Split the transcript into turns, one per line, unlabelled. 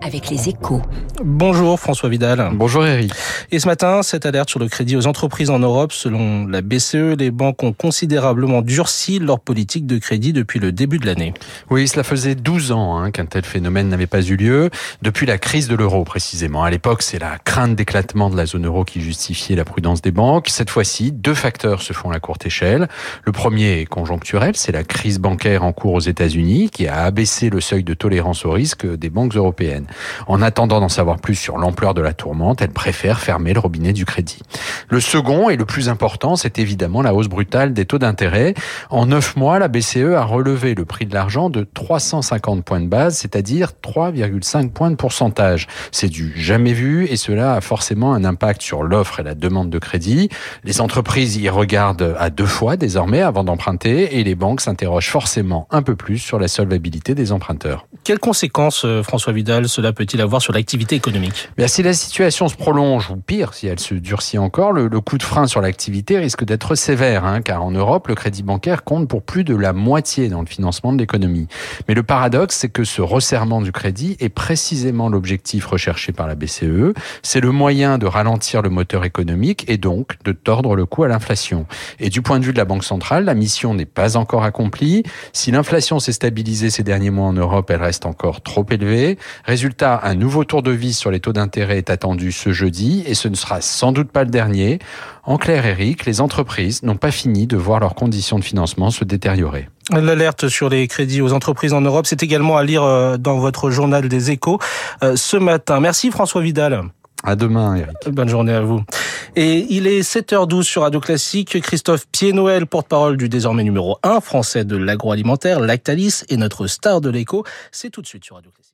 avec les échos.
Bonjour François Vidal.
Bonjour Eric.
Et ce matin, cette alerte sur le crédit aux entreprises en Europe, selon la BCE, les banques ont considérablement durci leur politique de crédit depuis le début de l'année.
Oui, cela faisait 12 ans hein, qu'un tel phénomène n'avait pas eu lieu, depuis la crise de l'euro précisément. À l'époque, c'est la crainte d'éclatement de la zone euro qui justifiait la prudence des banques. Cette fois-ci, deux facteurs se font à la courte échelle. Le premier est conjoncturel, c'est la crise bancaire en cours aux États-Unis qui a abaissé le seuil de tolérance au risque des banques européennes. En attendant d'en savoir plus sur l'ampleur de la tourmente, elle préfère fermer le robinet du crédit. Le second et le plus important, c'est évidemment la hausse brutale des taux d'intérêt. En neuf mois, la BCE a relevé le prix de l'argent de 350 points de base, c'est-à-dire 3,5 points de pourcentage. C'est du jamais vu et cela a forcément un impact sur l'offre et la demande de crédit. Les entreprises y regardent à deux fois désormais avant d'emprunter et les banques s'interrogent forcément un peu plus sur la solvabilité des emprunteurs.
Quelles conséquences, euh, François Vidal, cela peut-il avoir sur l'activité économique?
Bien, Si la situation se prolonge, ou pire, si elle se durcit encore, le, le coup de frein sur l'activité risque d'être sévère, hein, car en Europe, le crédit bancaire compte pour plus de la moitié dans le financement de l'économie. Mais le paradoxe, c'est que ce resserrement du crédit est précisément l'objectif recherché par la BCE. C'est le moyen de ralentir le moteur économique et donc de tordre le coup à l'inflation. Et du point de vue de la Banque centrale, la mission n'est pas encore accomplie. Si l'inflation s'est stabilisée ces derniers mois en Europe, elle reste encore trop élevée. Résultat, un nouveau tour de vis sur les taux d'intérêt est attendu ce jeudi et ce ne sera sans doute pas le dernier. En clair, Eric, les entreprises n'ont pas fini de voir leurs conditions de financement se détériorer.
L'alerte sur les crédits aux entreprises en Europe, c'est également à lire euh, dans votre journal des échos euh, ce matin. Merci François Vidal.
À demain, Eric.
Bonne journée à vous. Et il est 7h12 sur Radio Classique. Christophe Pied-Noël, porte-parole du désormais numéro 1 français de l'agroalimentaire, Lactalis, et notre star de l'écho. C'est tout de suite sur Radio Classique.